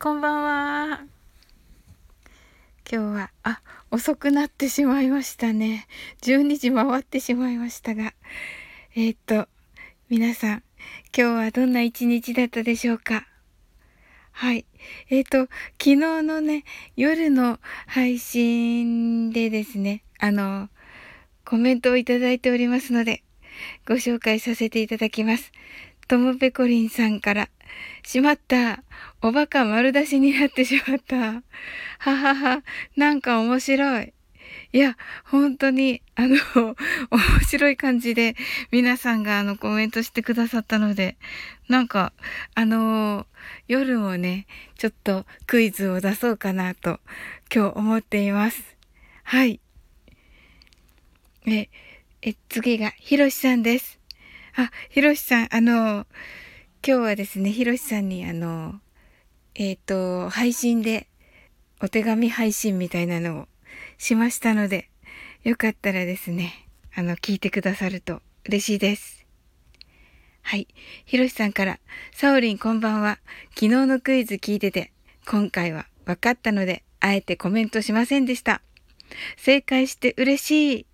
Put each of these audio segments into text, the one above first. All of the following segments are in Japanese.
こんばんは。今日は、あ、遅くなってしまいましたね。12時回ってしまいましたが。えー、っと、皆さん、今日はどんな一日だったでしょうか？はい。えっ、と、昨日のね、夜の配信でですね、あの、コメントをいただいておりますので、ご紹介させていただきます。ともぺこりんさんから、しまった。おバカ丸出しになってしまった。ははは。なんか面白い。いや、本当に、あの、面白い感じで皆さんがあのコメントしてくださったので、なんか、あの夜もね、ちょっとクイズを出そうかなと今日思っています。はい。え、え、次がひろしさんです。あ、ひろしさん、あの、今日はですね、ひろしさんにあの、えっ、ー、と、配信でお手紙配信みたいなのをしましたので、よかったらですね、あの、聞いてくださると嬉しいです。はい。ひろしさんから、サオリンこんばんは。昨日のクイズ聞いてて、今回は分かったので、あえてコメントしませんでした。正解して嬉しい。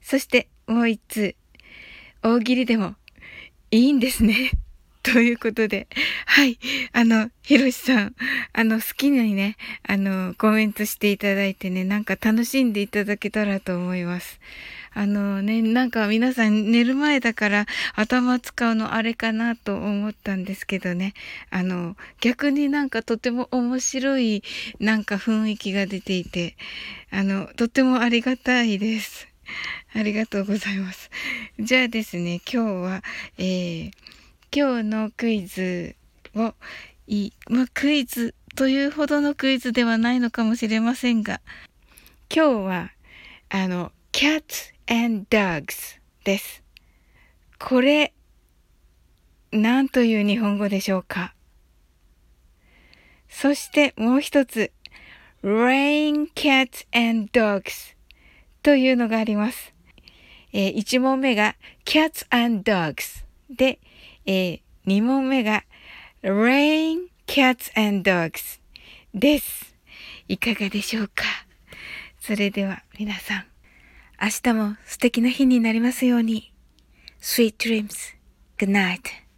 そしてもう一通。大喜利でもいいんですね。ということで、はい。あの、ひろしさん、あの、好きにね、あの、コメントしていただいてね、なんか楽しんでいただけたらと思います。あのね、なんか皆さん寝る前だから頭使うのあれかなと思ったんですけどね。あの、逆になんかとても面白いなんか雰囲気が出ていて、あの、とてもありがたいです。ありがとうございます。じゃあですね、今日は、えー、今日のクイズをい、まあ、クイズというほどのクイズではないのかもしれませんが、今日は、あの、cats and dogs です。これ、何という日本語でしょうか？そしてもう一つ、rain cats and dogs というのがあります。えー、1問目が Cats and Dogs で、えー、2問目が Rain Cats and Dogs です。いかがでしょうかそれでは皆さん、明日も素敵な日になりますように。Sweet dreams. Good night.